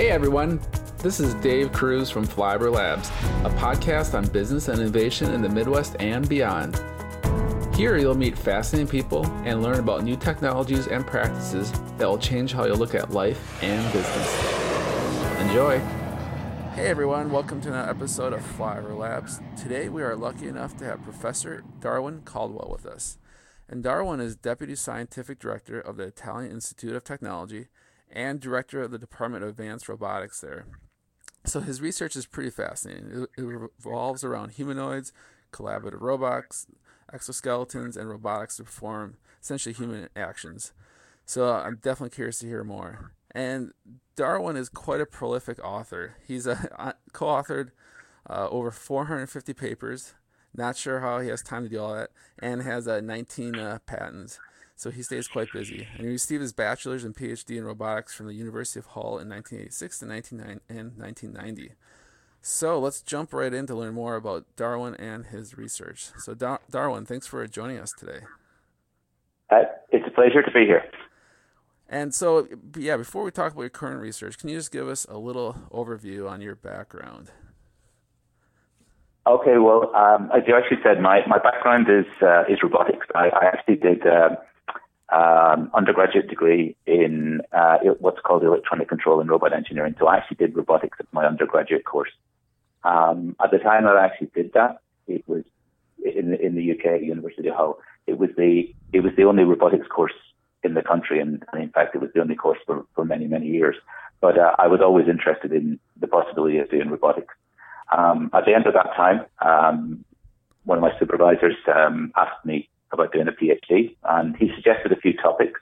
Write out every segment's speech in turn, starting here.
Hey everyone, this is Dave Kruse from Flyover Labs, a podcast on business and innovation in the Midwest and beyond. Here you'll meet fascinating people and learn about new technologies and practices that will change how you look at life and business. Enjoy! Hey everyone, welcome to another episode of Flyover Labs. Today we are lucky enough to have Professor Darwin Caldwell with us. And Darwin is Deputy Scientific Director of the Italian Institute of Technology and director of the Department of Advanced Robotics there. So his research is pretty fascinating. It, revolves around humanoids, collaborative robots, exoskeletons, and robotics to perform essentially human actions. So I'm definitely curious to hear more. And Darwin is quite a prolific author. He's a, co-authored uh, over 450 papers. Not sure how he has time to do all that, and has uh, 19 uh, patents so he stays quite busy. And he received his bachelor's and PhD in robotics from the University of Hull in 1986 to 1990. So let's jump right in to learn more about Darwin and his research. So, Dar- Darwin, thanks for joining us today. Uh, it's a pleasure to be here. And so, yeah, before we talk about your current research, can you just give us a little overview on your background? Okay, well, um, as you actually said, my, my background is uh, is robotics. I, I actually did uh, um, undergraduate degree in uh, what's called electronic control and robot engineering. So I actually did robotics at my undergraduate course. Um, at the time I actually did that, it was in in the UK, University of Hull. It was the it was the only robotics course in the country, and, and in fact, it was the only course for, for many many years. But uh, I was always interested in the possibility of doing robotics. Um, at the end of that time, um, one of my supervisors um, asked me about doing a PhD, and he suggested a few topics,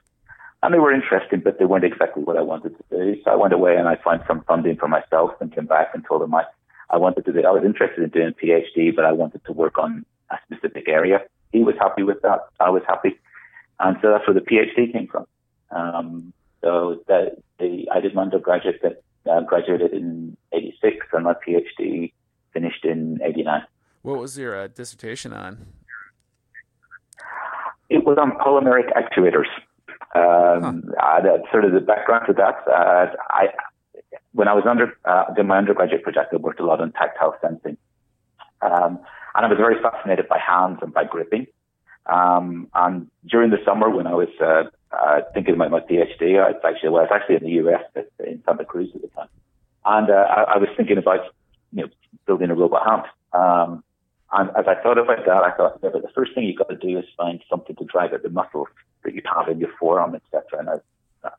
and they were interesting, but they weren't exactly what I wanted to do. So I went away and I found some funding for myself, and came back and told him I, I wanted to do. I was interested in doing a PhD, but I wanted to work on a specific area. He was happy with that. I was happy, and so that's where the PhD came from. Um, so the, the, I did my undergraduate that uh, graduated in '86, and my PhD finished in '89. What was your uh, dissertation on? It was on polymeric actuators. Um, huh. uh, sort of the background to that, uh, I, when I was under, uh, doing my undergraduate project, I worked a lot on tactile sensing. Um, and I was very fascinated by hands and by gripping. Um, and during the summer when I was, uh, uh, thinking about my PhD, I was actually, well, I was actually in the US in Santa Cruz at the time. And, uh, I, I was thinking about, you know, building a robot hand. Um, and as I thought about that, I thought, yeah, but the first thing you've got to do is find something to drive at the muscles that you have in your forearm, etc. And I,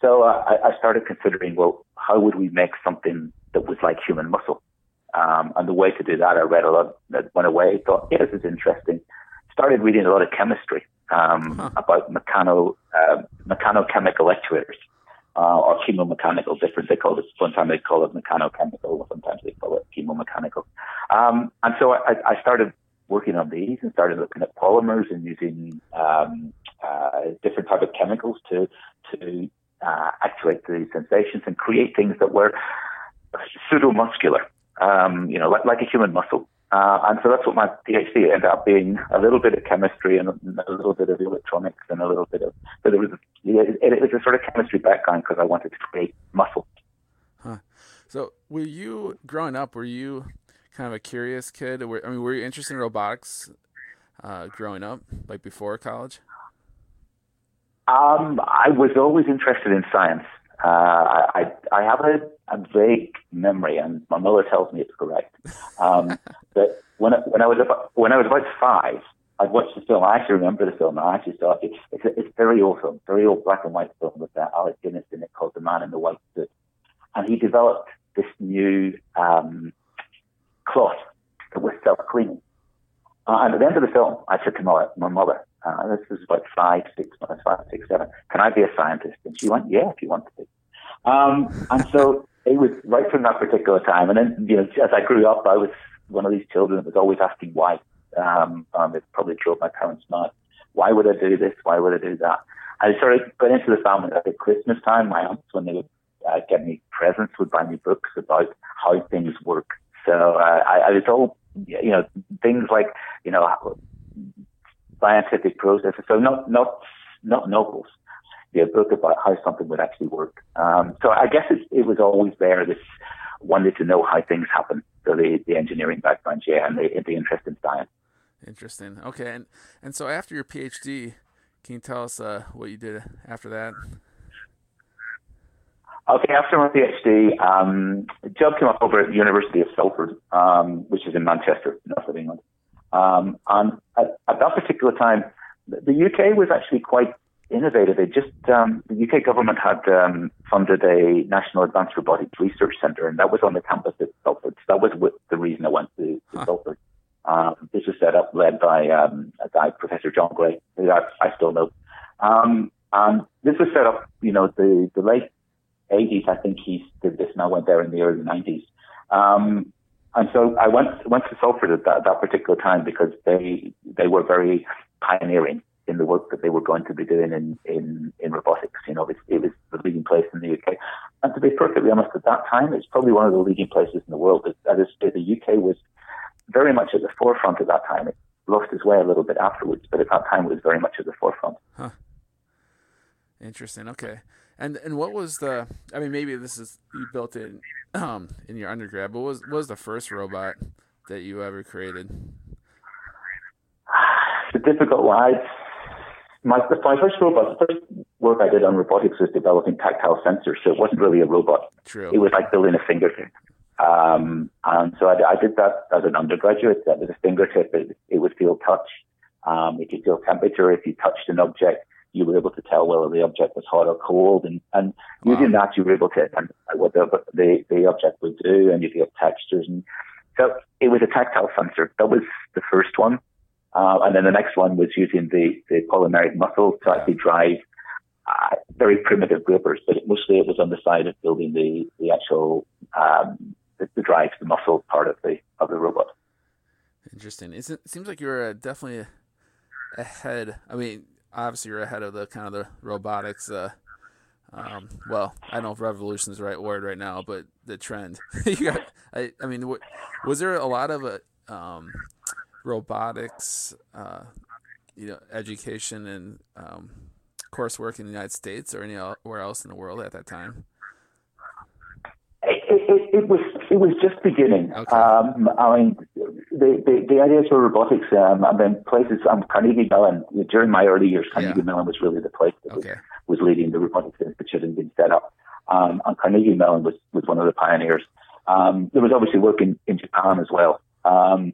so uh, I, I started considering, well, how would we make something that was like human muscle? Um, and the way to do that, I read a lot that went away. Thought, yeah, this is interesting. Started reading a lot of chemistry um, huh. about mechano uh, mechanochemical actuators uh, or chemomechanical, different. They call it, sometimes they call it mechanochemical, sometimes they call it chemomechanical. Um, and so I, I, started working on these and started looking at polymers and using um, uh, different type of chemicals to to uh, actuate the sensations and create things that were pseudomuscular, um, you know, like, like a human muscle. Uh, and so that's what my PhD ended up being a little bit of chemistry and a little bit of electronics and a little bit of, but it was, it, it was a sort of chemistry background because I wanted to create muscle. Huh. So were you, growing up, were you kind of a curious kid? Were, I mean, were you interested in robotics uh, growing up, like before college? Um, I was always interested in science. Uh, I, I have a, a vague memory, and my mother tells me it's correct. Um, that when I, when I was about, when I was about five, I watched the film. I actually remember the film. I actually saw it. It's, a, it's very old film, very old black and white film with uh, Alec Guinness in it called The Man in the White Suit, and he developed this new um, cloth that was self-cleaning. Uh, and at the end of the film, I said to my, my mother, uh, this was about five, six months, five, six, seven. Can I be a scientist? And she went, yeah, if you want to be. Um, and so it was right from that particular time. And then, you know, as I grew up, I was one of these children that was always asking why. Um, um, it probably drove my parents mad. Why would I do this? Why would I do that? I sort of got into the family at Christmas time. My aunts, when they would uh, get me presents, would buy me books about how things work. So uh, I, I was all, you know, things like, you know, scientific processes. So not not not novels. A book about how something would actually work. Um, so I guess it, it was always there. This wanted to know how things happen. So the, the engineering background, yeah, and the, the interest in science. Interesting. Okay, and and so after your PhD, can you tell us uh, what you did after that? Okay, after my PhD, um, a job came up over at the University of Salford, um, which is in Manchester, north of England. Um, and at, at, that particular time, the UK was actually quite innovative. It just um, the UK government had um, funded a National Advanced Robotics Research Centre, and that was on the campus at Salford. So that was the reason I went to, to huh. Salford. Um, this was set up, led by um, a guy, Professor John Gray, who I, I still know. Um, and this was set up, you know, the, the late 80s. I think he did this and I went there in the early 90s. Um, and so I went went to Salford at that, that particular time because they they were very pioneering in the work that they were going to be doing in in, in robotics. You know, it, it was the leading place in the UK. And to be perfectly honest, at that time, it's probably one of the leading places in the world. That is, the UK was very much at the forefront at that time. It lost its way a little bit afterwards, but at that time it was very much at the forefront. Huh. Interesting. Okay. And and what was the? I mean, maybe this is you built it um, in your undergrad, but what was what was the first robot that you ever created? It's a difficult one. My, my first robot, the first work I did on robotics was developing tactile sensors, so it wasn't really a robot. True. It was like building a fingertip. Um, and so I, I, did that as an undergraduate. That was a fingertip. It, it would feel touch. Um, it could feel temperature. If you touched an object, you were able to tell whether the object was hot or cold. And, and wow. using that, you were able to identify what the, the, the object would do and you get textures. And so it was a tactile sensor. That was the first one. Uh, and then the next one was using the, the polymeric muscle to actually drive uh, very primitive grippers, but it, mostly it was on the side of building the, the actual um, the, the drive, the muscle part of the of the robot. Interesting. It's, it seems like you're uh, definitely ahead. I mean, obviously you're ahead of the kind of the robotics. Uh, um, well, I don't know if revolution is the right word right now, but the trend. you got. I, I mean, was there a lot of uh, um, robotics, uh, you know, education and um, coursework in the United States or anywhere else in the world at that time? It, it, it was it was just beginning. Okay. Um, I mean, the, the, the ideas for robotics, um, I mean, places, um, Carnegie Mellon, during my early years, Carnegie yeah. Mellon was really the place that okay. was, was leading the robotics institute and being set up. Um, and Carnegie Mellon was, was one of the pioneers. Um, there was obviously work in, in Japan as well. Um,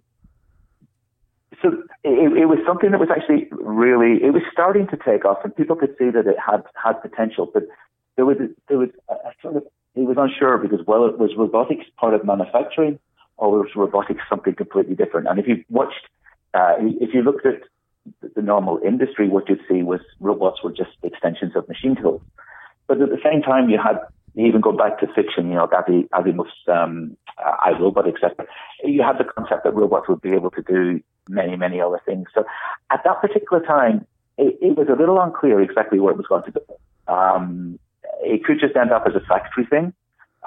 so it, it was something that was actually really, it was starting to take off and people could see that it had, had potential, but there was, there was a, a sort of he was unsure because, well, it was robotics part of manufacturing or was robotics something completely different? And if you watched, uh, if you looked at the normal industry, what you'd see was robots were just extensions of machine tools. But at the same time, you had, even go back to fiction, you know, Asimov's um, uh, I, Robot, etc. You had the concept that robots would be able to do many, many other things. So at that particular time, it, it was a little unclear exactly where it was going to go. Um, it could just end up as a factory thing.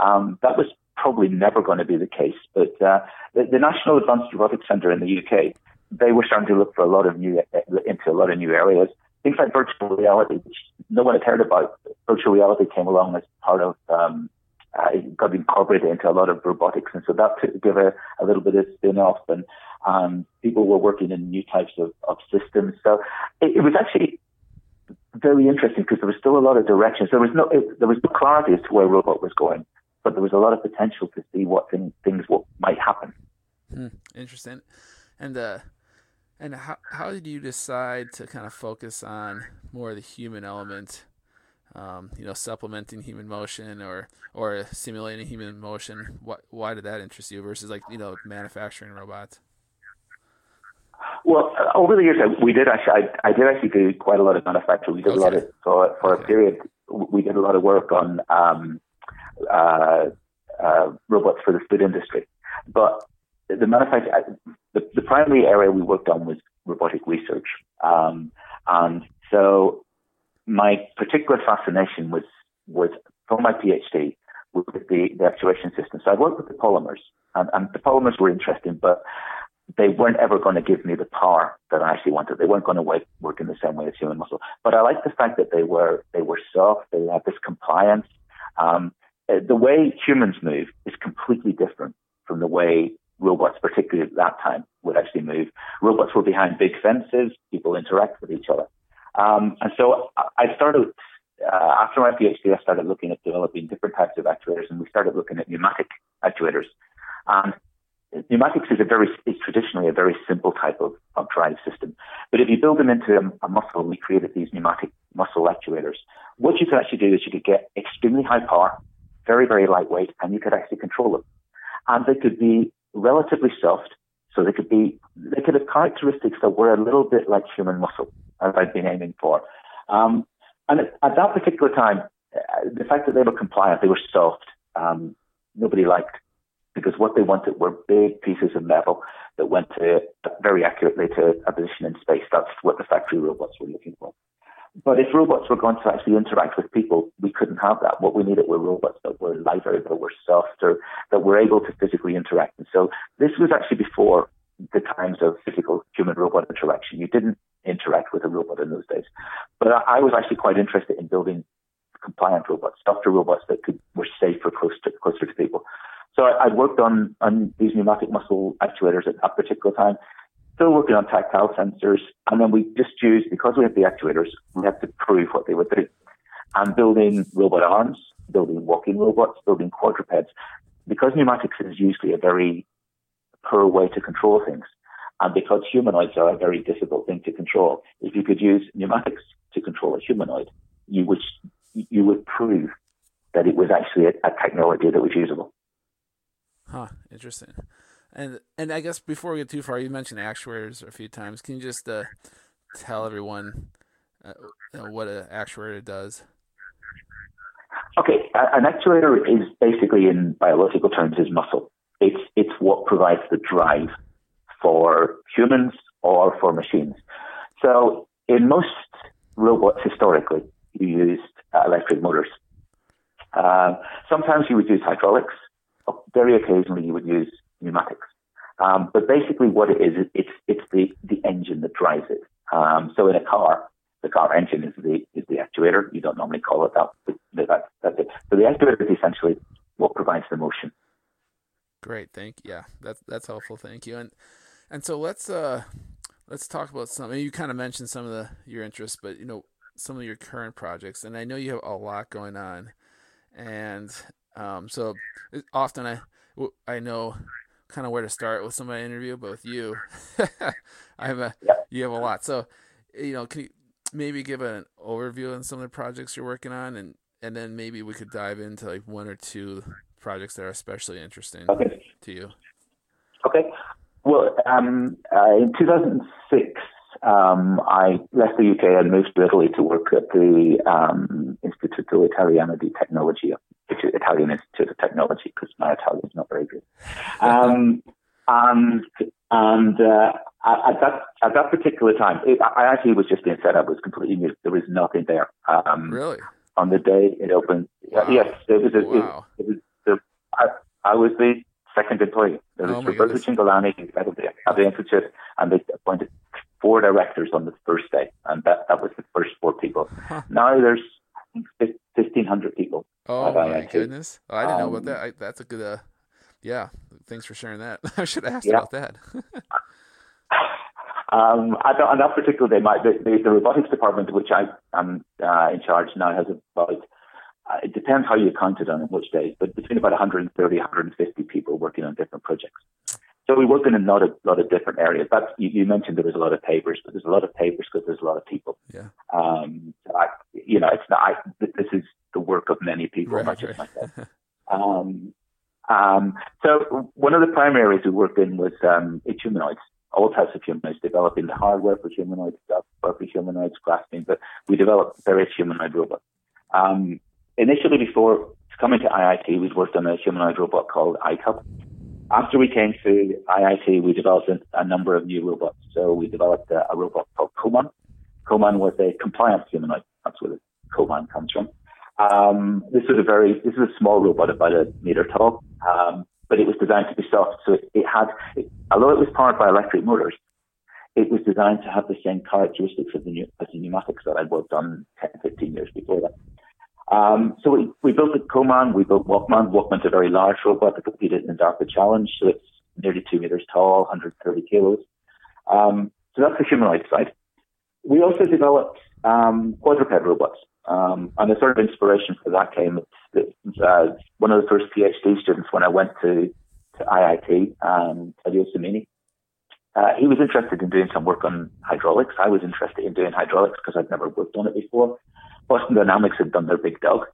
Um, that was probably never going to be the case. But uh, the, the, National Advanced Robotics Centre in the UK, they were starting to look for a lot of new into a lot of new areas. Things like virtual reality, which no one had heard about. Virtual reality came along as part of um, uh, it got incorporated into a lot of robotics, and so that gave a, a little bit of spin off, and um, people were working in new types of, of systems. So it, it was actually very interesting because there was still a lot of directions. There was no it, there was no clarity as to where robot was going, but there was a lot of potential to see what thing, things what might happen. Hmm, interesting. And uh, and how how did you decide to kind of focus on more of the human element? Um, you know, supplementing human motion or or simulating human motion. What why did that interest you versus like you know manufacturing robots? Well, uh, over the years, we did actually, I, I did actually do quite a lot of manufacturing. We did okay. a lot of, for, for okay. a period, we did a lot of work on um, uh, uh, robots for the food industry. But the manufacturing, primary area we worked on was robotic research. Um, and so my particular fascination was, was from my PhD with the, the actuation system. So I worked with the polymers and, and the polymers were interesting, but they weren't ever going to give me the power that I actually wanted. They weren't going to work, work in the same way as human muscle. But I like the fact that they were they were soft. They had this compliance. Um, uh, the way humans move is completely different from the way robots, particularly at that time, would actually move. Robots were behind big fences. People interact with each other. Um, and so I started, uh, after my PhD, I started looking at developing different types of actuators, and we started looking at pneumatic actuators. And pneumatics is a very, is traditionally a very simple type of, of drive system. But if you build them into a, a muscle, we created these pneumatic muscle actuators. What you could actually do is you could get extremely high power, very, very lightweight, and you could actually control them. And they could be relatively soft, so they could be, they could have characteristics that were a little bit like human muscle, as I'd been aiming for. Um, and at, at, that particular time, uh, the fact that they were compliant, they were soft, um, nobody liked because what they wanted were big pieces of metal that went to very accurately to a position in space. That's what the factory robots were looking for. But if robots were going to actually interact with people, we couldn't have that. What we needed were robots that were lighter, that were softer, that were able to physically interact. And so this was actually before the times of physical human robot interaction. You didn't interact with a robot in those days. But I was actually quite interested in building compliant robots, softer robots that could were safer, closer to, closer to people. So I, I worked on on these pneumatic muscle actuators at that particular time still working on tactile sensors. And then we just used, because we have the actuators, we had to prove what they would do. And building robot arms, building walking robots, building quadrupeds. Because pneumatics is usually a very poor way to control things, and because humanoids are a very difficult thing to control, if you could use pneumatics to control a humanoid, you would you would prove that it was actually a, a technology that was usable. Huh. Interesting. And and I guess before we get too far, you mentioned actuators a few times. Can you just uh, tell everyone uh, what an actuator does? Okay, an actuator is basically, in biological terms, is muscle. It's it's what provides the drive for humans or for machines. So in most robots historically, you used uh, electric motors. Uh, sometimes you would use hydraulics. Very occasionally, you would use pneumatics. Um, but basically, what it is, it's it's the the engine that drives it. Um, so in a car, the car engine is the is the actuator. You don't normally call it that, but that's that's it. So the actuator is essentially what provides the motion. Great, thank you. Yeah, that's that's helpful. Thank you. And and so let's uh let's talk about some. You kind of mentioned some of the your interests, but you know some of your current projects, and I know you have a lot going on, and um, so often I I know kind of where to start with somebody interview, but with you, I have a yeah. you have a lot. So, you know, can you maybe give an overview on some of the projects you're working on, and and then maybe we could dive into like one or two projects that are especially interesting okay. to you. Okay. Well, um, uh, in 2006, um, I left the UK and moved to Italy to work at the um, Istituto Italiano di Tecnologia, Italian Institute of Technology, because my Italian is not very good. Um, and and uh, at that at that particular time, it, I actually was just being set up. It was completely new. There was nothing there. Um, really? On the day it opened, wow. yes, it was. A, wow. it, it was the, I, I was the second employee. There was oh Roberto Cingolani, head of the, of the institute, and they appointed four directors on the first day, and that, that was the first four people. Huh. Now there's 1,500 people. Oh my goodness! Oh, I didn't um, know about that. I, that's a good. Uh, yeah, thanks for sharing that. I should have asked yeah. about that. um, on that particular day, my, the, the, the, robotics department, which I am uh, in charge now, has about. Uh, it depends how you count it on which days, but between about 130, 150 people working on different projects. So we work in a lot of lot of different areas. That's you, you mentioned there was a lot of papers, but there's a lot of papers because there's a lot of people. Yeah. Um, I, you know, it's not. I, this is the work of many people, right, not just right. myself. um, um, so one of the primary areas we worked in was um, humanoids, all types of humanoids, developing the hardware for humanoids, software for humanoids, grasping. But we developed various humanoid robots. Um, initially, before coming to IIT, we'd worked on a humanoid robot called iCub after we came to IIT, we developed a, a number of new robots. So we developed a, a, robot called Coman. Coman was a compliance humanoid. That's where the Coman comes from. Um, this was a very, this is a small robot, about a meter tall. Um, but it was designed to be soft. So it, it had, it, although it was powered by electric motors, it was designed to have the same characteristics of the new, as the pneumatics that I'd worked on 10, 15 years before that. Um, so we, we built a Coman, we built Walkman. Walkman's a very large robot that competed in the DARPA Challenge, so it's nearly two meters tall, 130 kilos. Um, so that's the humanoid side. We also developed um, quadruped robots. Um, and the sort of inspiration for that came uh, one of the first PhD students when I went to, to IIT, um, Claudio Semini. Uh, he was interested in doing some work on hydraulics. I was interested in doing hydraulics because I'd never worked on it before. Boston Dynamics had done their big dog.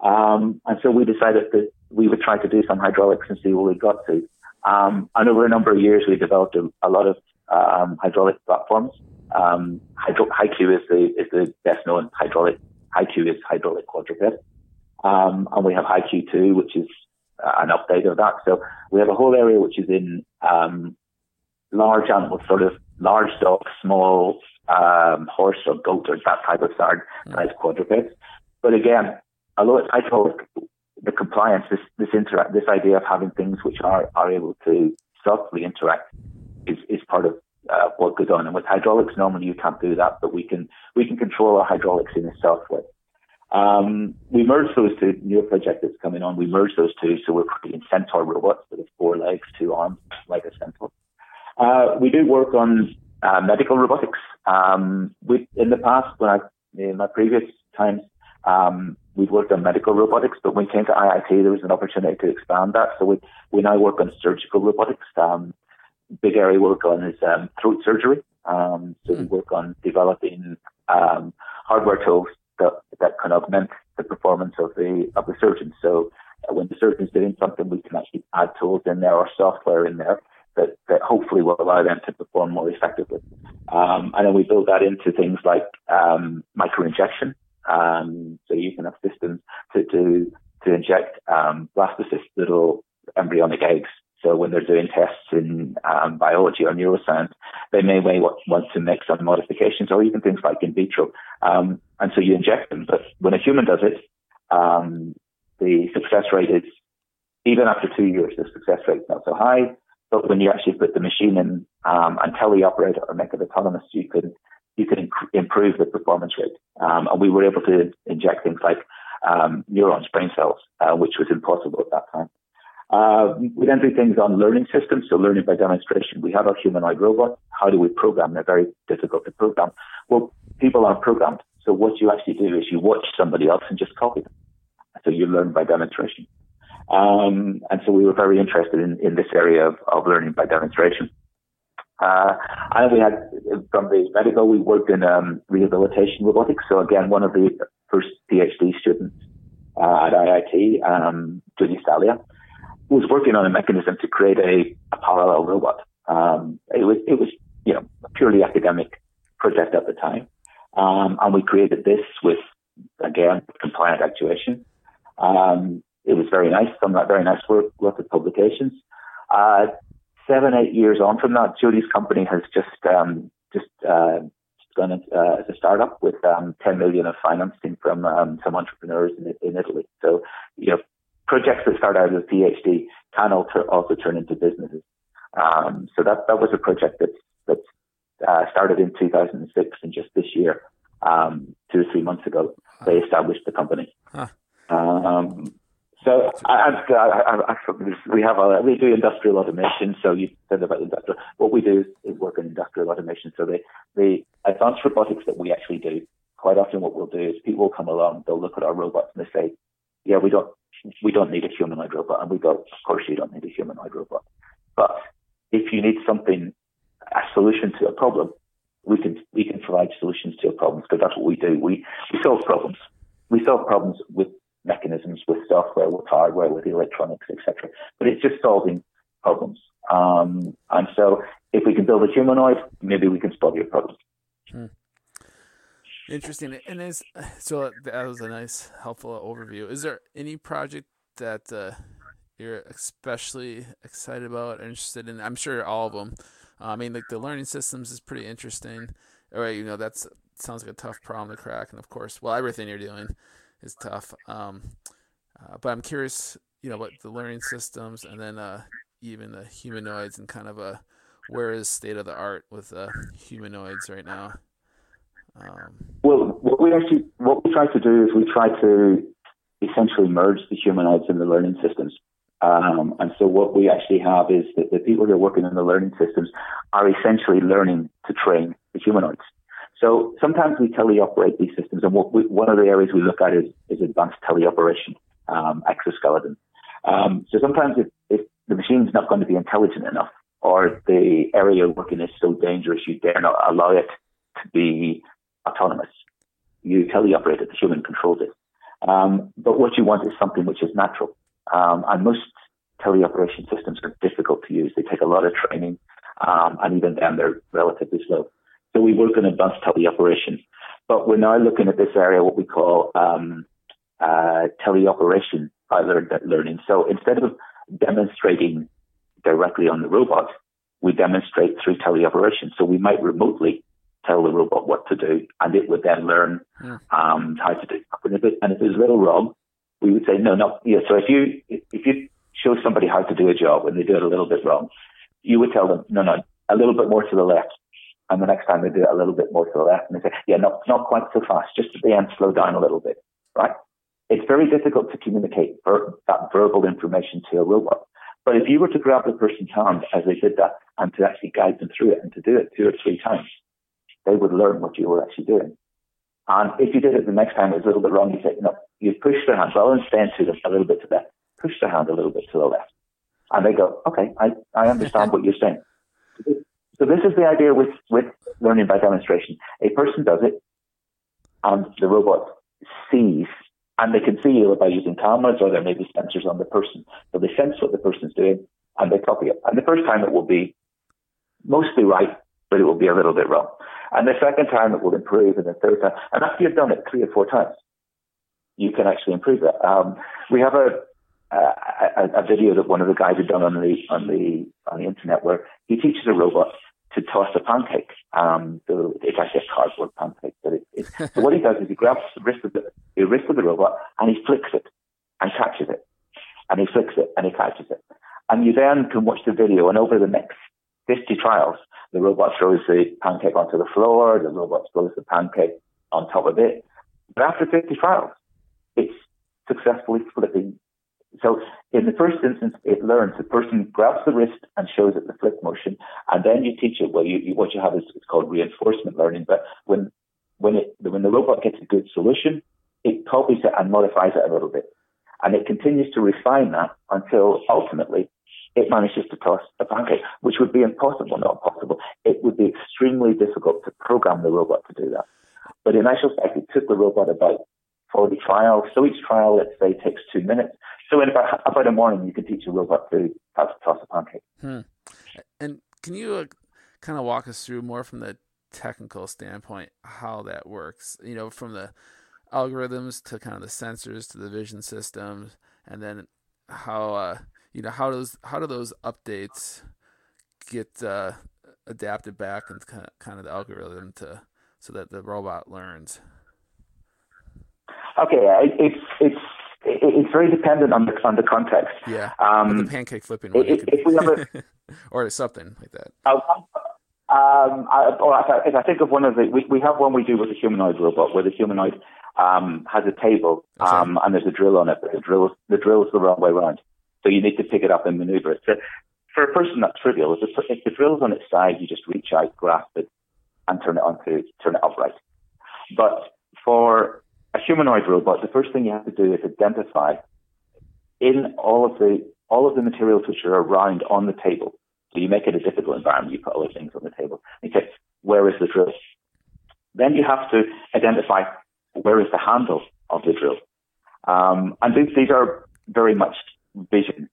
Um, and so we decided that we would try to do some hydraulics and see where we got to. Um, and over a number of years, we developed a, a lot of um, hydraulic platforms. Um, Hydro- HyQ is the is the best known hydraulic. HyQ is hydraulic quadruped, um, and we have HyQ2, which is uh, an update of that. So we have a whole area which is in um, large animals, sort of large dogs, small um, horse or goat or that type of size mm. quadrupeds. But again, although it's hydraulic, the compliance, this this interact, this idea of having things which are are able to softly interact is is part of uh, what goes on. And with hydraulics, normally you can't do that, but we can we can control our hydraulics in a soft way. Um, we merged those two. New project that's coming on. We merged those two, so we're creating Centaur robots with four legs, two arms, like a Centaur. Uh, we do work on uh, medical robotics. Um, we, in the past, when I in my previous times, um, we've worked on medical robotics, but when we came to IIT, there was an opportunity to expand that. So we we now work on surgical robotics. Um, big area we work on is um, throat surgery. Um, so we work on developing um, hardware tools that, that can augment the performance of the of the surgeon. So when the surgeon's doing something, we can actually add tools in there or software in there that, that hopefully will allow them to perform more effectively. Um, and then we build that into things like um, microinjection. Um, so you can have systems to to, to inject um, blastocyst little embryonic eggs so when they're doing tests in um, biology or neuroscience, they may want to make some modifications or even things like in vitro. Um, and so you inject them. But when a human does it, the success rate is, even after two years, the success rate is not so high. But when you actually put the machine in um, and teleoperate or make it autonomous, you can you can inc- improve the performance rate. Um, and we were able to inject things like um, neurons, brain cells, uh, which was impossible at that time. Uh, we then do things on learning systems, so learning by demonstration. We have our humanoid robot. How do we program? They're very difficult to program. Well, people aren't programmed. So what you actually do is you watch somebody else and just copy them. So you learn by demonstration. Um, and so we were very interested in, in this area of, of learning by demonstration. Uh, and we had, from the medical, we worked in um, rehabilitation robotics. So again, one of the first PhD students uh, at IIT, um, Jody Saglia, was working on a mechanism to create a, a parallel robot. Um, it was it was you know a purely academic project at the time, um, and we created this with again compliant actuation. Um, it was very nice, some very nice work, lots of publications. Uh, seven eight years on from that, Jody's company has just um, just uh, gone uh, as a startup with um, 10 million of financing from um, some entrepreneurs in, in Italy. So, you know, projects that start out as a PhD can also, also turn into businesses. Um, so that that was a project that that uh, started in 2006, and just this year, um, two or three months ago, they established the company. Huh. Um, so I, I, I, we have a, we do industrial automation. So you said about industrial. What we do is, work in industrial automation. So the the advanced robotics that we actually do, quite often what we'll do is people will come along, they'll look at our robots and they say, yeah, we don't we don't need a humanoid robot. And we go, of course you don't need a humanoid robot. But if you need something, a solution to a problem, we can, we can provide solutions to a problem because that's what we do. We, we solve problems. We solve problems with mechanisms, with software, with hardware, with electronics, etc. But it's just solving problems. Um, and so if we can build a humanoid, maybe we can solve your problems. Hmm. Interesting. And is so that was a nice, helpful overview. Is there any project that uh, you're especially excited about, or interested in? I'm sure all of them. Uh, I mean, like the learning systems is pretty interesting. All right, you know that's sounds like a tough problem to crack, and of course, well, everything you're doing is tough. Um, uh, but I'm curious, you know, what the learning systems, and then uh, even the humanoids, and kind of a where is state of the art with uh, humanoids right now? Um, well, what we actually what we try to do is we try to essentially merge the humanoids and the learning systems. Um, and so what we actually have is that the people who are working in the learning systems are essentially learning to train the humanoids. So sometimes we teleoperate these systems, and we, one of the areas we look at is, is advanced teleoperation, um, exoskeleton. Um, so sometimes if, if the machine's not going to be intelligent enough, or the area you're working is so dangerous you dare not allow it to be autonomous, you teleoperate it, the human controls it. Um, but what you want is something which is natural. Um, and most teleoperation systems are difficult to use. They take a lot of training, um, and even then they're relatively slow. So we were work on advanced teleoperation. But we're now looking at this area, what we call um, uh, teleoperation by learning. So instead of demonstrating directly on the robot, we demonstrate through teleoperation. So we might remotely tell the robot what to do, and it would then learn yeah. um, how to do. It. And if, it, and if it was a little wrong, we would say no, no. Yeah. So if you if you show somebody how to do a job and they do it a little bit wrong, you would tell them no, no, a little bit more to the left. And the next time they do it a little bit more to the left, and they say, yeah, not not quite so fast, just at the end, slow down a little bit, right? It's very difficult to communicate ver- that verbal information to a robot. But if you were to grab the person's hand as they did that and to actually guide them through it and to do it two or three times, they would learn what you were actually doing. And if you did it the next time it was a little bit wrong, you say, no, you push their hand rather than to them a little bit to the left, push their hand a little bit to the left. And they go, okay, I, I understand what you're saying. So this is the idea with, with learning by demonstration. A person does it and the robot sees and they can see either by using cameras or there may be sensors on the person. So they sense what the person's doing and they copy it. And the first time it will be mostly right, but it will be a little bit wrong. And the second time it will improve, and the third time, and after you've done it three or four times, you can actually improve it. Um, we have a, a, a video that one of the guys had done on the on the on the internet where he teaches a robot to toss a pancake. Um, so it's actually a cardboard pancake. But it, it, so what he does is he grabs the wrist of the, the wrist of the robot and he flicks it and catches it, and he flicks it and he catches it, and you then can watch the video. And over the next 50 trials, the robot throws the pancake onto the floor. The robot throws the pancake on top of it. But after 50 trials, it's successfully flipping so in the first instance, it learns. The person grabs the wrist and shows it the flip motion, and then you teach it. Well, you, you, what you have is it's called reinforcement learning. But when when it when the robot gets a good solution, it copies it and modifies it a little bit, and it continues to refine that until ultimately it manages to toss a pancake, which would be impossible, not possible. It would be extremely difficult to program the robot to do that. But in actual fact, it took the robot about 40 trials. So each trial, let's say, takes two minutes. So in about, about a morning, you can teach a robot to how to toss a pancake. Hmm. And can you uh, kind of walk us through more from the technical standpoint how that works? You know, from the algorithms to kind of the sensors to the vision systems, and then how uh, you know how does how do those updates get uh, adapted back and kind of, kind of the algorithm to so that the robot learns? Okay, it's it's it's very dependent on the on the context. Yeah, um, the pancake flipping one. If, if we have or something like that. Uh, um, I, or if I, if I, think of one of the, we, we have one we do with a humanoid robot where the humanoid um, has a table um, and there's a drill on it, but the drill the drill is the wrong way around. So you need to pick it up and maneuver it. So for a person, that's trivial. If the, if the drill's on its side, you just reach out, grasp it, and turn it onto turn it upright. But humanoid robot, the first thing you have to do is identify in all of the all of the materials which are around on the table. So you make it a difficult environment. You put other things on the table. Okay, where is the drill? Then you have to identify where is the handle of the drill. Um, and these, these are very much vision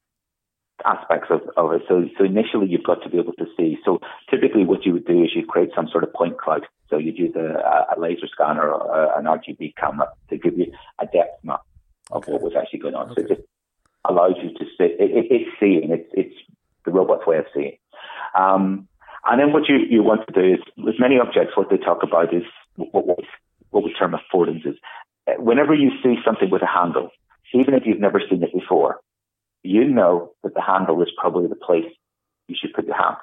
aspects of, of it. So, so initially you've got to be able to see. So typically what you would do is you create some sort of point cloud. So you'd use a, a laser scanner or a, an RGB camera to give you a depth map of okay. what was actually going on. Okay. So it just allows you to see. It, it, it's seeing. It's, it's the robot's way of seeing. Um, and then what you, you want to do is, with many objects, what they talk about is what, what, what we term affordances. Whenever you see something with a handle, even if you've never seen it before, you know that the handle is probably the place you should put your hand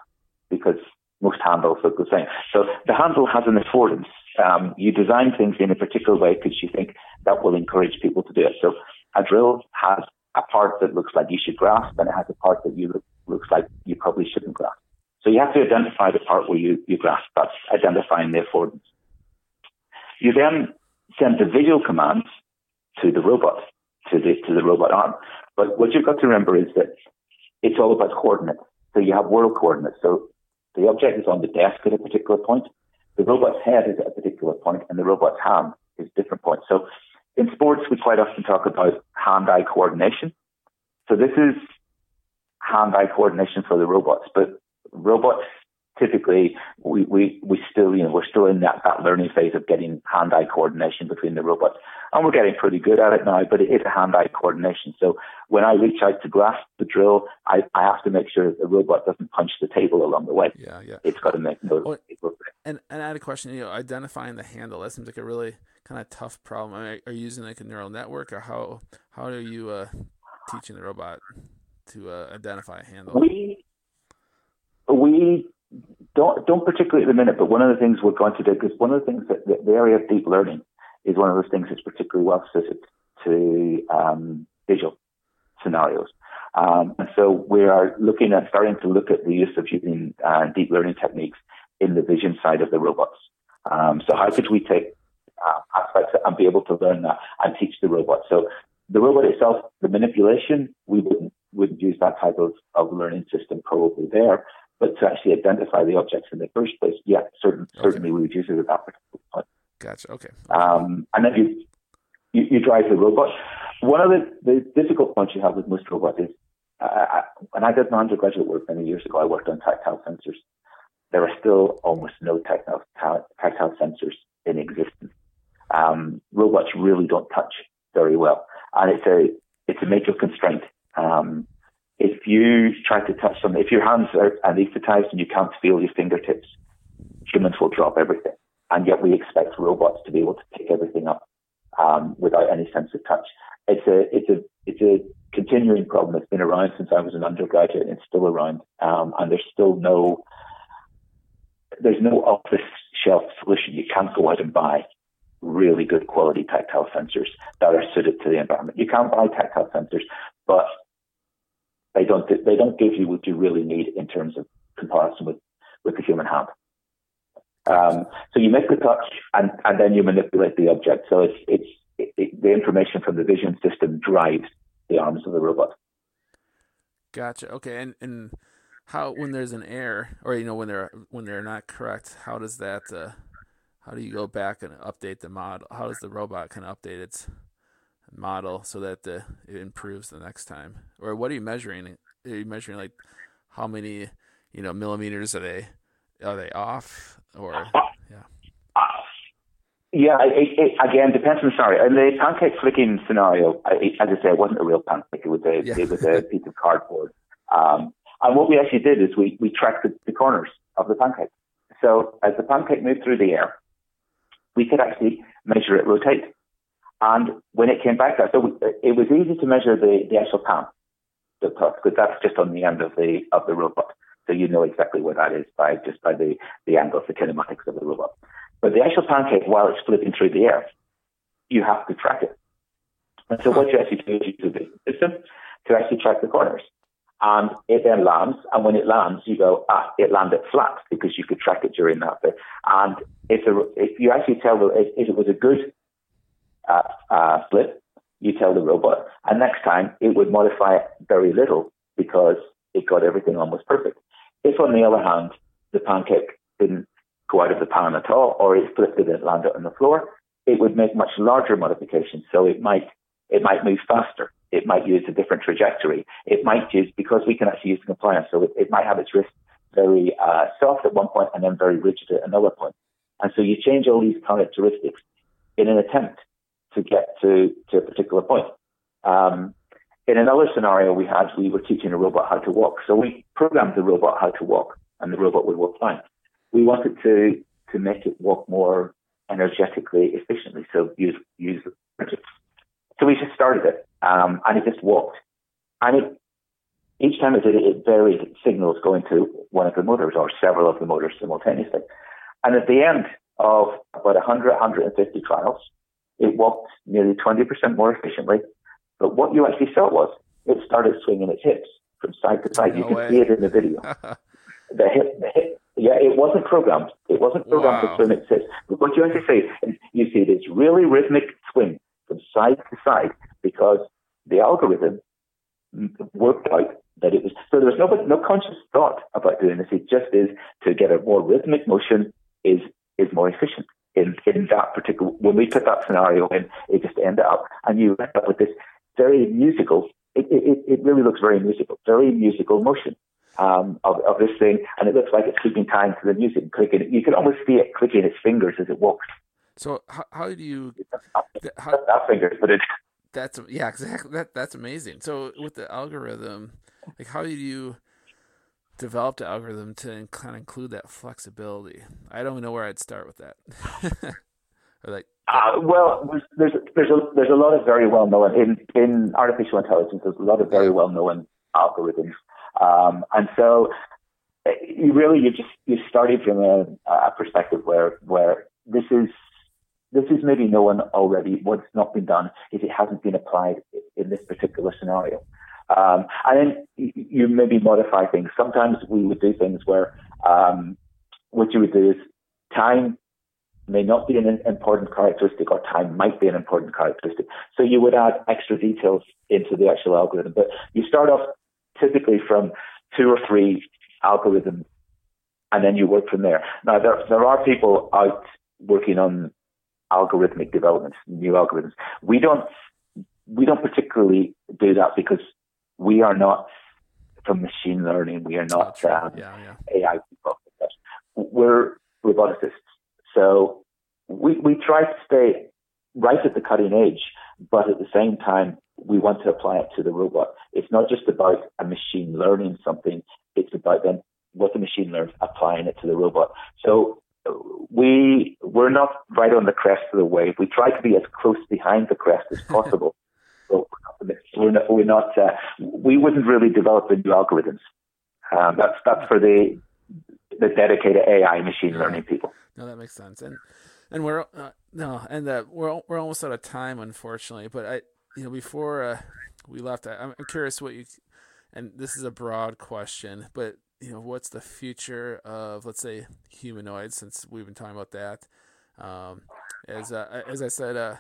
because most handles look the same. So the handle has an affordance. Um, you design things in a particular way because you think that will encourage people to do it. So a drill has a part that looks like you should grasp and it has a part that you look, looks like you probably shouldn't grasp. So you have to identify the part where you, you grasp. That's identifying the affordance. You then send the visual commands to the robot, to the, to the robot arm. But what you've got to remember is that it's all about coordinates. So you have world coordinates. So the object is on the desk at a particular point. The robot's head is at a particular point, and the robot's hand is a different point. So in sports, we quite often talk about hand-eye coordination. So this is hand-eye coordination for the robots, but robots typically we, we, we still, you know, we're still in that, that learning phase of getting hand-eye coordination between the robots. And we're getting pretty good at it now, but it is a hand-eye coordination. So when I reach out to grasp the drill, I, I have to make sure that the robot doesn't punch the table along the way. Yeah, yeah. It's got to make no. Oh, and, and I had a question, you know, identifying the handle, that seems like a really kind of tough problem. I mean, are you using like a neural network or how, how are you uh, teaching the robot to uh, identify a handle? We, we don't don't particularly at the minute, but one of the things we're going to do because one of the things that the, the, area of deep learning is one of those things that's particularly well suited to um, visual scenarios. Um, and so we are looking at starting to look at the use of using uh, deep learning techniques in the vision side of the robots. Um, so how could we take uh, aspects and be able to learn that and teach the robot? So the robot itself, the manipulation, we wouldn't wouldn't use that type of, of learning system probably there. But to actually identify the objects in the first place, yeah, certain, okay. certainly we would use it at that particular point. Gotcha. Okay. Um, and then you, you, you drive the robot. One of the, the difficult points you have with most robots is uh, I, when I did my undergraduate work many years ago, I worked on tactile sensors. There are still almost no tactile, tactile sensors in existence. Um, robots really don't touch very well, and it's a it's a major constraint. Um, if you try to touch something, if your hands are anesthetized and you can't feel your fingertips, humans will drop everything. And yet we expect robots to be able to pick everything up um, without any sense of touch. It's a it's a it's a continuing problem that's been around since I was an undergraduate. And it's still around, um, and there's still no there's no off the shelf solution. You can't go out and buy really good quality tactile sensors that are suited to the environment. You can't buy tactile sensors, but they don't they don't give you what you really need in terms of comparison with, with the human hand. Um, so you make the touch and, and then you manipulate the object. So it's it's it, the information from the vision system drives the arms of the robot. Gotcha. Okay, and and how when there's an error or you know when they're when they're not correct, how does that uh, how do you go back and update the model? How does the robot kind of update its model so that the, it improves the next time? Or what are you measuring? Are you measuring like how many you know millimeters are they are they off or yeah? Yeah, it, it, again, depends on the scenario. In the pancake flicking scenario, as I say, it wasn't a real pancake. It was a, yeah. it was a piece of cardboard. Um, and what we actually did is we, we tracked the, the corners of the pancake. So as the pancake moved through the air, we could actually measure it rotate. And when it came back, so we, it was easy to measure the, the actual pan, the because that's just on the end of the of the robot. So you know exactly where that is by just by the, the angles, the kinematics of the robot. But the actual pancake, while it's flipping through the air, you have to track it. And so what you actually do is you use the system to actually track the corners. And it then lands, and when it lands, you go, ah, it landed flat because you could track it during that bit. And if, if you actually tell if, if it was a good uh, uh, flip, you tell the robot, and next time it would modify very little because it got everything almost perfect. If, on the other hand, the pancake didn't go out of the pan at all, or it flipped it and landed on the floor, it would make much larger modifications. So it might it might move faster. It might use a different trajectory. It might use because we can actually use the compliance. So it, it might have its wrist very uh, soft at one point and then very rigid at another point. And so you change all these characteristics in an attempt to get to, to a particular point. Um, in another scenario we had, we were teaching a robot how to walk. So we programmed the robot how to walk, and the robot would walk fine. We wanted to to make it walk more energetically efficiently, so use use So we just started it, um, and it just walked, and it each time it did it, it varied signals going to one of the motors or several of the motors simultaneously. And at the end of about 100, 150 trials, it walked nearly 20% more efficiently. But what you actually saw was it started swinging its hips from side to side. No you can way. see it in the video. the hip, the hip, yeah, it wasn't programmed. It wasn't programmed wow. to swim its hips. But what you actually see is you see this really rhythmic swing from side to side because the algorithm worked out that it was so there was no no conscious thought about doing this. It just is to get a more rhythmic motion is is more efficient in in that particular. When we put that scenario in, it just ended up, and you end up with this very musical. It it, it really looks very musical, very musical motion. Um, of, of this thing, and it looks like it's keeping time to the music, clicking. You can almost see it clicking its fingers as it walks. So how, how do you? How, not fingers, but it's that's yeah, exactly. That that's amazing. So with the algorithm, like how do you develop the algorithm to kind of include that flexibility? I don't know where I'd start with that. or like uh, well, there's, there's a there's a lot of very well known in in artificial intelligence. There's a lot of very well known algorithms, um, and so uh, you really you just you started from a, a perspective where where this is this is maybe known already. What's not been done is it hasn't been applied in this particular scenario. Um, and then you maybe modify things. Sometimes we would do things where um, what you would do is time may not be an important characteristic or time might be an important characteristic. So you would add extra details into the actual algorithm. But you start off typically from two or three algorithms and then you work from there. Now there, there are people out working on algorithmic developments, new algorithms. We don't we don't particularly do that because we are not from machine learning. We are not um, yeah, yeah. AI people. We're roboticists. So we, we try to stay right at the cutting edge, but at the same time, we want to apply it to the robot. It's not just about a machine learning something. It's about then what the machine learns, applying it to the robot. So we we're not right on the crest of the wave. We try to be as close behind the crest as possible. We're not, we're not uh, we wouldn't really develop the new algorithms. Um, that's that's for the the dedicated AI machine yeah. learning people. No, that makes sense. And and we're uh, no, and uh, we're we're almost out of time, unfortunately. But I, you know, before uh, we left, I, I'm curious what you. And this is a broad question, but you know, what's the future of let's say humanoids? Since we've been talking about that, um, as uh, as I said uh,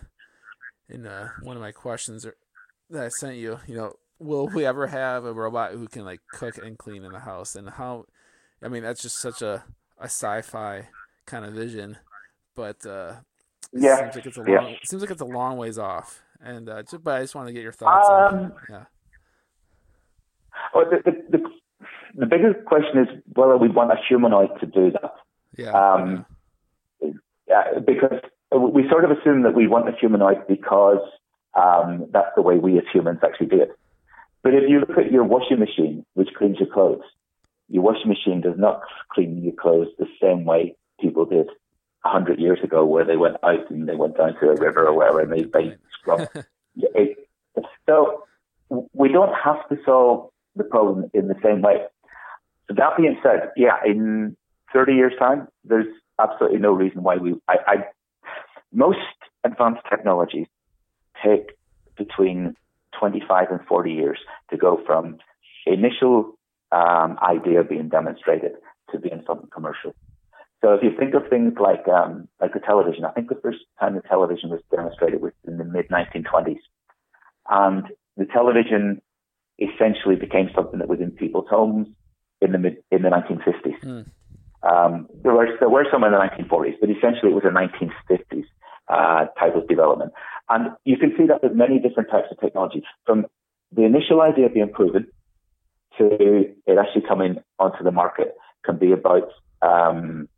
in uh, one of my questions, that I sent you, you know, will we ever have a robot who can like cook and clean in the house? And how? I mean, that's just such a a sci-fi kind of vision, but uh, yeah, seems like it's a long. It seems like it's a long ways off. And uh, just, but I just want to get your thoughts. Um, on, yeah. Well, the, the, the, the biggest question is whether we want a humanoid to do that. Yeah. Um, yeah. Because we sort of assume that we want a humanoid because um, that's the way we as humans actually do it. But if you look at your washing machine, which cleans your clothes, your washing machine does not clean your clothes the same way people did a hundred years ago, where they went out and they went down to a river or wherever and they, they scrubbed. so we don't have to solve the problem in the same way. So that being said, yeah, in 30 years' time, there's absolutely no reason why we. I, I most advanced technologies take between 25 and 40 years to go from initial um, idea being demonstrated to being something commercial. So if you think of things like um, like the television, I think the first time the television was demonstrated was in the mid 1920s, and the television essentially became something that was in people's homes in the mid in the 1950s. Mm. Um, there were there were some in the 1940s, but essentially it was a 1950s uh, type of development. And you can see that there's many different types of technology, from the initial idea of being proven to it actually coming onto the market can be about um,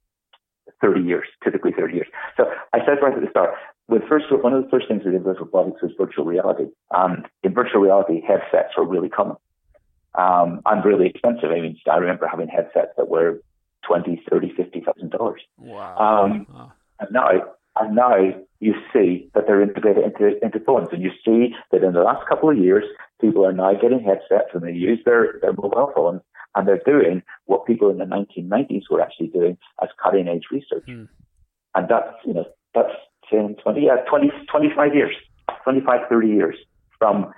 30 years, typically 30 years. So I said right at the start, with first, one of the first things we did with robotics was virtual reality. And in virtual reality, headsets were really common um, and really expensive. I mean, I remember having headsets that were 20, 30, 50,000 dollars. Wow. Um, wow. And now, and now you see that they're integrated into, into phones. And you see that in the last couple of years, people are now getting headsets and they use their, their mobile phones and they're doing what people in the 1990s were actually doing as cutting edge research. Hmm. And that's, you know, that's 10, 20, yeah, 20, 25 years, 25, 30 years from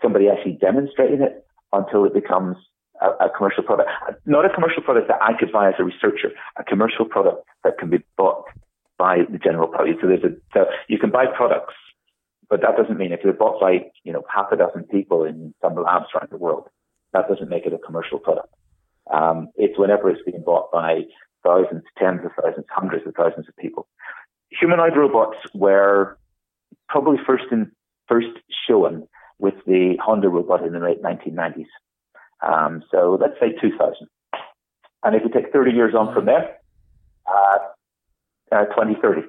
somebody actually demonstrating it until it becomes a, a, commercial product. Not a commercial product that I could buy as a researcher, a commercial product that can be bought by the general public. So there's a, so you can buy products, but that doesn't mean if they're bought by, you know, half a dozen people in some labs around the world, that doesn't make it a commercial product. Um, it's whenever it's being bought by thousands, tens of thousands, hundreds of thousands of people. Humanoid robots were probably first in, first shown with the Honda robot in the late 1990s. Um, so let's say 2000. And if you take 30 years on from there, uh, 2030.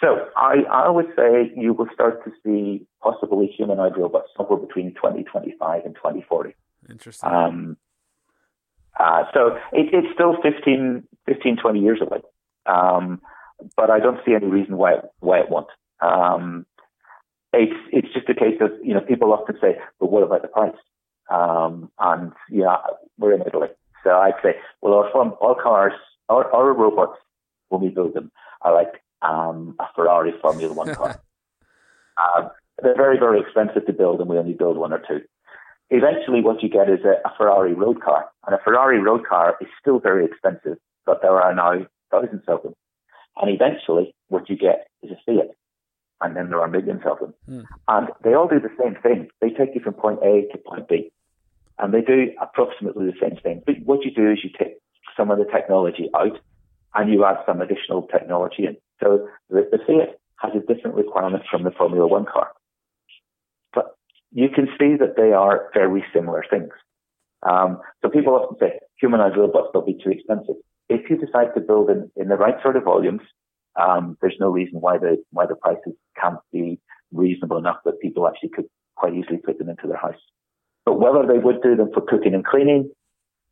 So I, I would say you will start to see possibly humanoid robots somewhere between 2025 and 2040. Interesting. Um, uh, so it, it's still 15, 15, 20 years away. Um, but I don't see any reason why why it won't. Um, it's it's just a case of you know people often say, but what about the price? Um, and you know we're in Italy, so I'd say, well, our all cars, our, our robots when we build them are like um, a Ferrari Formula One car. um, they're very very expensive to build, and we only build one or two. Eventually, what you get is a, a Ferrari road car, and a Ferrari road car is still very expensive, but there are now thousands of them. And eventually, what you get is a Fiat. And then there are millions of them. Mm. And they all do the same thing. They take you from point A to point B. And they do approximately the same thing. But what you do is you take some of the technology out and you add some additional technology in. So the, the Fiat has a different requirement from the Formula One car. But you can see that they are very similar things. Um, so people often say humanoid robots will be too expensive if you decide to build in, in the right sort of volumes, um, there's no reason why the why the prices can't be reasonable enough that people actually could quite easily put them into their house. But whether they would do them for cooking and cleaning,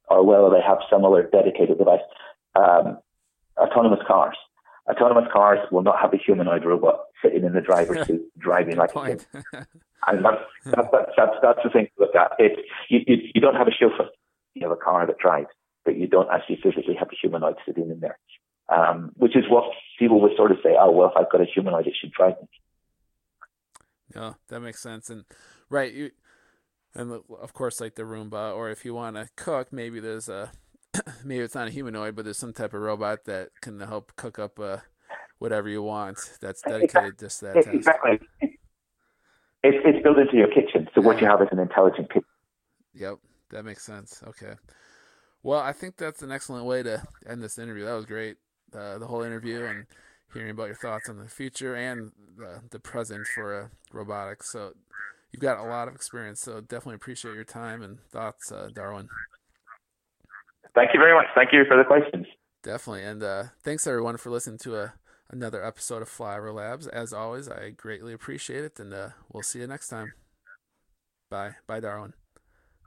or whether they have some other dedicated device, um, autonomous cars. Autonomous cars will not have a humanoid robot sitting in the driver's seat driving like a and that's, that's, that's, that's, the thing to look at. It, you, you, you don't have a chauffeur. You have a car that drives but you don't actually physically have a humanoid sitting in there. Um, which is what people would sort of say, oh, well, if I've got a humanoid, it should drive me. Yeah, that makes sense. And right, you, and of course, like the Roomba, or if you want to cook, maybe there's a, maybe it's not a humanoid, but there's some type of robot that can help cook up uh, whatever you want. That's dedicated exactly. just that. Exactly. It's, it's built into your kitchen. So what you have is an intelligent kitchen. Yep, that makes sense. Okay. Well, I think that's an excellent way to end this interview. That was great, uh, the whole interview and hearing about your thoughts on the future and the, the present for uh, robotics. So you've got a lot of experience. So definitely appreciate your time and thoughts, uh, Darwin. Thank you very much. Thank you for the questions. Definitely, and uh, thanks everyone for listening to a uh, another episode of Flyover Labs. As always, I greatly appreciate it, and uh, we'll see you next time. Bye, bye, Darwin.